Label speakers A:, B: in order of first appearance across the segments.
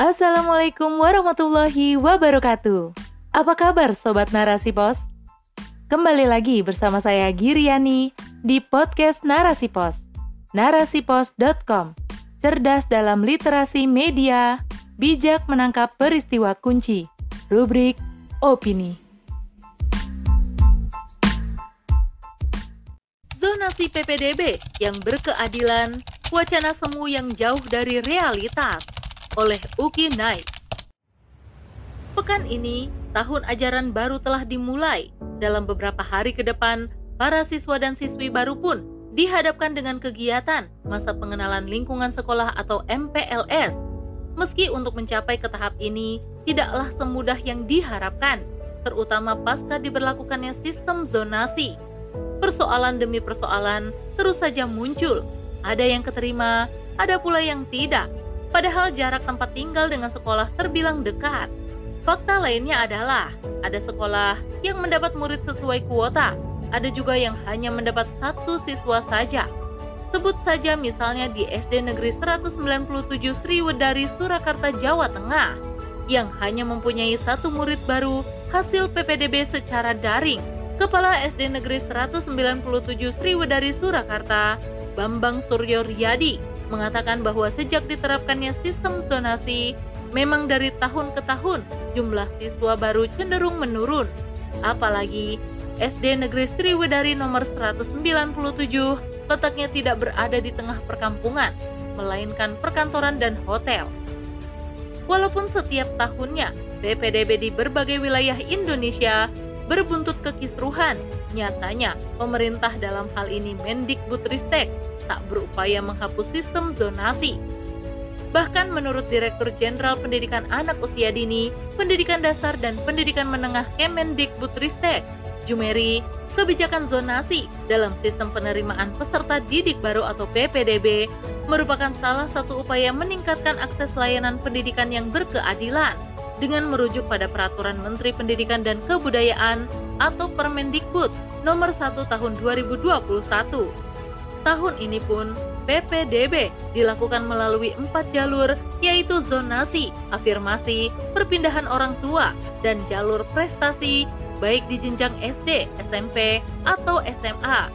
A: Assalamualaikum warahmatullahi wabarakatuh. Apa kabar Sobat Narasi Pos? Kembali lagi bersama saya Giriani di podcast Narasi Pos. Narasipos.com Cerdas dalam literasi media, bijak menangkap peristiwa kunci. Rubrik Opini. Zonasi PPDB yang berkeadilan, wacana semu yang jauh dari realitas oleh Uki Naik. Pekan ini, tahun ajaran baru telah dimulai. Dalam beberapa hari ke depan, para siswa dan siswi baru pun dihadapkan dengan kegiatan masa pengenalan lingkungan sekolah atau MPLS. Meski untuk mencapai ke tahap ini tidaklah semudah yang diharapkan, terutama pasca diberlakukannya sistem zonasi. Persoalan demi persoalan terus saja muncul. Ada yang keterima, ada pula yang tidak. Padahal jarak tempat tinggal dengan sekolah terbilang dekat. Fakta lainnya adalah ada sekolah yang mendapat murid sesuai kuota, ada juga yang hanya mendapat satu siswa saja. Sebut saja misalnya di SD Negeri 197 Sriwedari Surakarta, Jawa Tengah, yang hanya mempunyai satu murid baru hasil PPDB secara daring. Kepala SD Negeri 197 Sriwedari Surakarta, Bambang Suryo Riyadi, mengatakan bahwa sejak diterapkannya sistem zonasi, Memang dari tahun ke tahun jumlah siswa baru cenderung menurun. Apalagi SD Negeri Sriwedari nomor 197 letaknya tidak berada di tengah perkampungan, melainkan perkantoran dan hotel. Walaupun setiap tahunnya PPDB di berbagai wilayah Indonesia berbuntut kekisruhan, nyatanya pemerintah dalam hal ini Mendikbudristek tak berupaya menghapus sistem zonasi Bahkan menurut Direktur Jenderal Pendidikan Anak Usia Dini, Pendidikan Dasar dan Pendidikan Menengah Kemendikbudristek, Jumeri, kebijakan zonasi dalam sistem penerimaan peserta didik baru atau PPDB merupakan salah satu upaya meningkatkan akses layanan pendidikan yang berkeadilan dengan merujuk pada peraturan Menteri Pendidikan dan Kebudayaan atau Permendikbud nomor 1 tahun 2021. Tahun ini pun PPDB dilakukan melalui empat jalur yaitu zonasi, afirmasi, perpindahan orang tua, dan jalur prestasi baik di jenjang SD, SMP, atau SMA.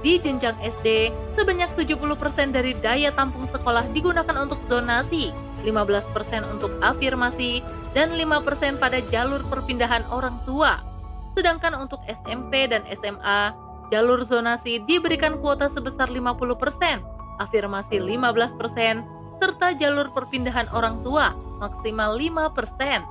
A: Di jenjang SD, sebanyak 70% dari daya tampung sekolah digunakan untuk zonasi, 15% untuk afirmasi, dan 5% pada jalur perpindahan orang tua. Sedangkan untuk SMP dan SMA, jalur zonasi diberikan kuota sebesar 50%, afirmasi 15%, serta jalur perpindahan orang tua maksimal 5%.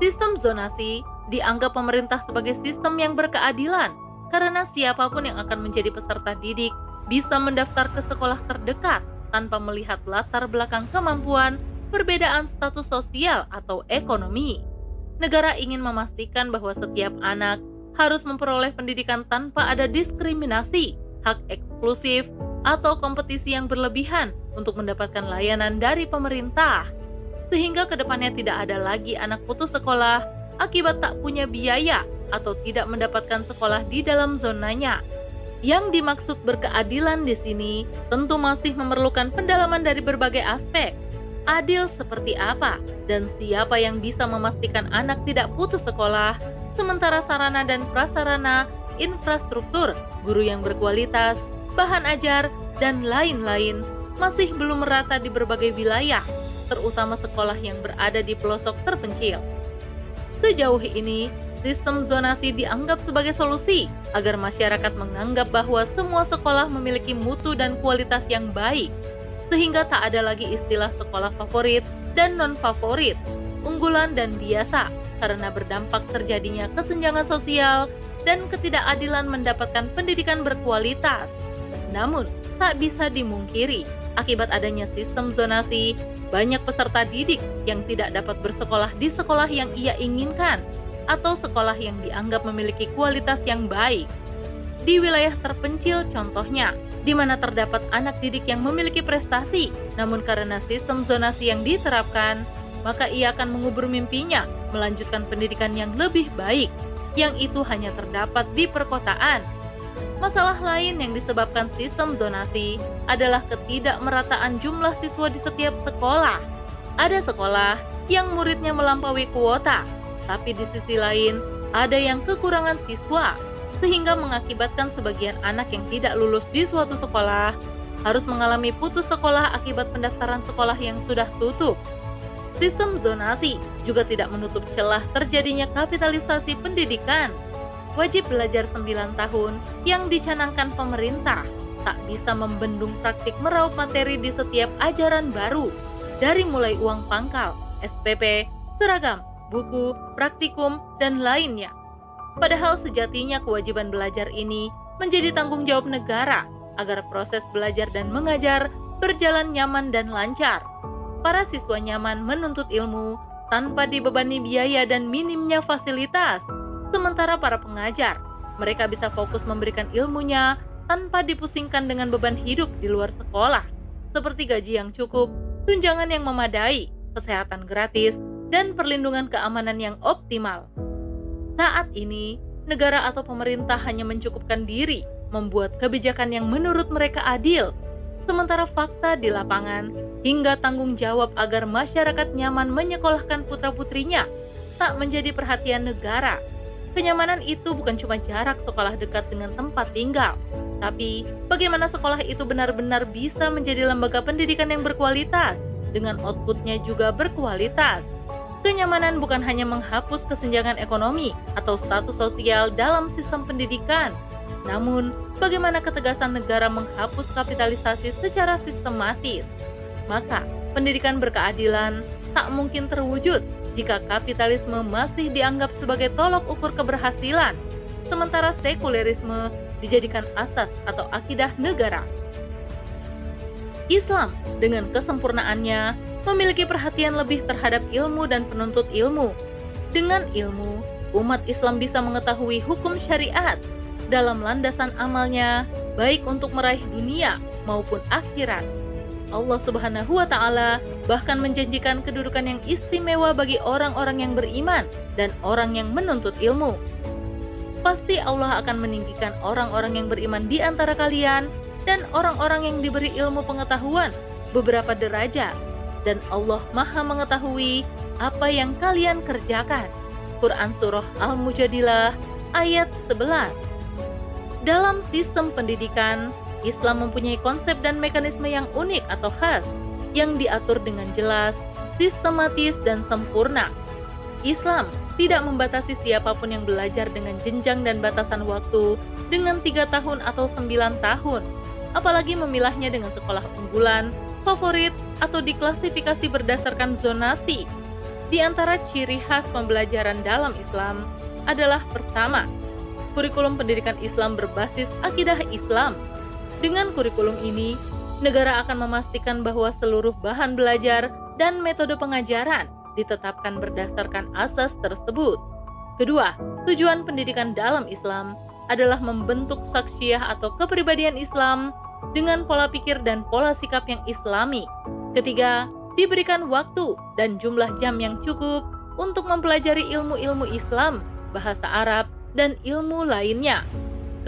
A: Sistem zonasi dianggap pemerintah sebagai sistem yang berkeadilan karena siapa pun yang akan menjadi peserta didik bisa mendaftar ke sekolah terdekat tanpa melihat latar belakang kemampuan, perbedaan status sosial atau ekonomi. Negara ingin memastikan bahwa setiap anak harus memperoleh pendidikan tanpa ada diskriminasi, hak eksklusif, atau kompetisi yang berlebihan untuk mendapatkan layanan dari pemerintah. Sehingga ke depannya tidak ada lagi anak putus sekolah akibat tak punya biaya atau tidak mendapatkan sekolah di dalam zonanya. Yang dimaksud berkeadilan di sini tentu masih memerlukan pendalaman dari berbagai aspek. Adil seperti apa dan siapa yang bisa memastikan anak tidak putus sekolah sementara sarana dan prasarana, infrastruktur, guru yang berkualitas, bahan ajar, dan lain-lain masih belum merata di berbagai wilayah, terutama sekolah yang berada di pelosok terpencil. Sejauh ini, sistem zonasi dianggap sebagai solusi agar masyarakat menganggap bahwa semua sekolah memiliki mutu dan kualitas yang baik, sehingga tak ada lagi istilah sekolah favorit dan non-favorit, unggulan dan biasa, karena berdampak terjadinya kesenjangan sosial dan ketidakadilan mendapatkan pendidikan berkualitas. Namun, tak bisa dimungkiri, akibat adanya sistem zonasi, banyak peserta didik yang tidak dapat bersekolah di sekolah yang ia inginkan atau sekolah yang dianggap memiliki kualitas yang baik. Di wilayah terpencil contohnya, di mana terdapat anak didik yang memiliki prestasi, namun karena sistem zonasi yang diterapkan, maka ia akan mengubur mimpinya melanjutkan pendidikan yang lebih baik, yang itu hanya terdapat di perkotaan. Masalah lain yang disebabkan sistem zonasi adalah ketidakmerataan jumlah siswa di setiap sekolah. Ada sekolah yang muridnya melampaui kuota, tapi di sisi lain ada yang kekurangan siswa, sehingga mengakibatkan sebagian anak yang tidak lulus di suatu sekolah harus mengalami putus sekolah akibat pendaftaran sekolah yang sudah tutup. Sistem zonasi juga tidak menutup celah terjadinya kapitalisasi pendidikan. Wajib belajar 9 tahun yang dicanangkan pemerintah tak bisa membendung praktik meraup materi di setiap ajaran baru, dari mulai uang pangkal, SPP, seragam, buku, praktikum, dan lainnya. Padahal sejatinya kewajiban belajar ini menjadi tanggung jawab negara agar proses belajar dan mengajar berjalan nyaman dan lancar. Para siswa nyaman menuntut ilmu tanpa dibebani biaya dan minimnya fasilitas. Sementara para pengajar, mereka bisa fokus memberikan ilmunya tanpa dipusingkan dengan beban hidup di luar sekolah, seperti gaji yang cukup, tunjangan yang memadai, kesehatan gratis, dan perlindungan keamanan yang optimal. Saat ini, negara atau pemerintah hanya mencukupkan diri membuat kebijakan yang menurut mereka adil, sementara fakta di lapangan hingga tanggung jawab agar masyarakat nyaman menyekolahkan putra-putrinya tak menjadi perhatian negara. Kenyamanan itu bukan cuma jarak sekolah dekat dengan tempat tinggal, tapi bagaimana sekolah itu benar-benar bisa menjadi lembaga pendidikan yang berkualitas, dengan outputnya juga berkualitas. Kenyamanan bukan hanya menghapus kesenjangan ekonomi atau status sosial dalam sistem pendidikan, namun, bagaimana ketegasan negara menghapus kapitalisasi secara sistematis? Maka, pendidikan berkeadilan tak mungkin terwujud jika kapitalisme masih dianggap sebagai tolok ukur keberhasilan, sementara sekulerisme dijadikan asas atau akidah negara. Islam dengan kesempurnaannya memiliki perhatian lebih terhadap ilmu dan penuntut ilmu. Dengan ilmu, umat Islam bisa mengetahui hukum syariat dalam landasan amalnya, baik untuk meraih dunia maupun akhirat. Allah Subhanahu wa Ta'ala bahkan menjanjikan kedudukan yang istimewa bagi orang-orang yang beriman dan orang yang menuntut ilmu. Pasti Allah akan meninggikan orang-orang yang beriman di antara kalian dan orang-orang yang diberi ilmu pengetahuan beberapa derajat, dan Allah Maha Mengetahui apa yang kalian kerjakan. Quran Surah Al-Mujadilah ayat 11 dalam sistem pendidikan, Islam mempunyai konsep dan mekanisme yang unik atau khas, yang diatur dengan jelas, sistematis, dan sempurna. Islam tidak membatasi siapa pun yang belajar dengan jenjang dan batasan waktu dengan tiga tahun atau sembilan tahun, apalagi memilahnya dengan sekolah unggulan, favorit, atau diklasifikasi berdasarkan zonasi. Di antara ciri khas pembelajaran dalam Islam adalah pertama, kurikulum pendidikan Islam berbasis akidah Islam. Dengan kurikulum ini, negara akan memastikan bahwa seluruh bahan belajar dan metode pengajaran ditetapkan berdasarkan asas tersebut. Kedua, tujuan pendidikan dalam Islam adalah membentuk saksiah atau kepribadian Islam dengan pola pikir dan pola sikap yang islami. Ketiga, diberikan waktu dan jumlah jam yang cukup untuk mempelajari ilmu-ilmu Islam, bahasa Arab, dan ilmu lainnya.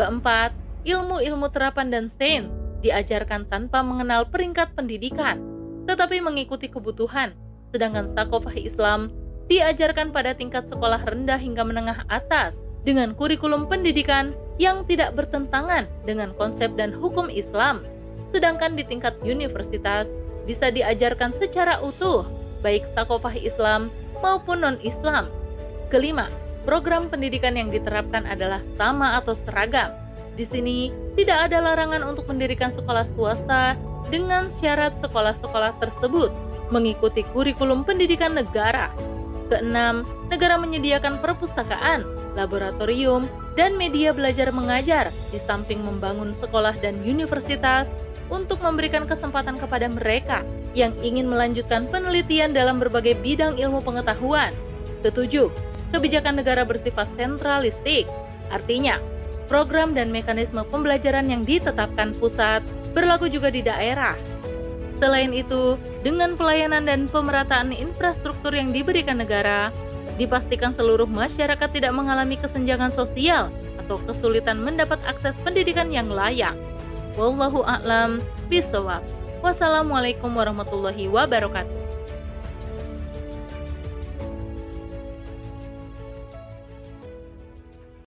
A: Keempat, ilmu-ilmu terapan dan sains diajarkan tanpa mengenal peringkat pendidikan, tetapi mengikuti kebutuhan, sedangkan sakofah Islam diajarkan pada tingkat sekolah rendah hingga menengah atas dengan kurikulum pendidikan yang tidak bertentangan dengan konsep dan hukum Islam, sedangkan di tingkat universitas bisa diajarkan secara utuh, baik sakofah Islam maupun non-Islam. Kelima, program pendidikan yang diterapkan adalah sama atau seragam. Di sini tidak ada larangan untuk mendirikan sekolah swasta dengan syarat sekolah-sekolah tersebut mengikuti kurikulum pendidikan negara. Keenam, negara menyediakan perpustakaan, laboratorium, dan media belajar mengajar di samping membangun sekolah dan universitas untuk memberikan kesempatan kepada mereka yang ingin melanjutkan penelitian dalam berbagai bidang ilmu pengetahuan. Ketujuh, kebijakan negara bersifat sentralistik. Artinya, program dan mekanisme pembelajaran yang ditetapkan pusat berlaku juga di daerah. Selain itu, dengan pelayanan dan pemerataan infrastruktur yang diberikan negara, dipastikan seluruh masyarakat tidak mengalami kesenjangan sosial atau kesulitan mendapat akses pendidikan yang layak. Wallahu a'lam bishawab. Wassalamualaikum warahmatullahi wabarakatuh.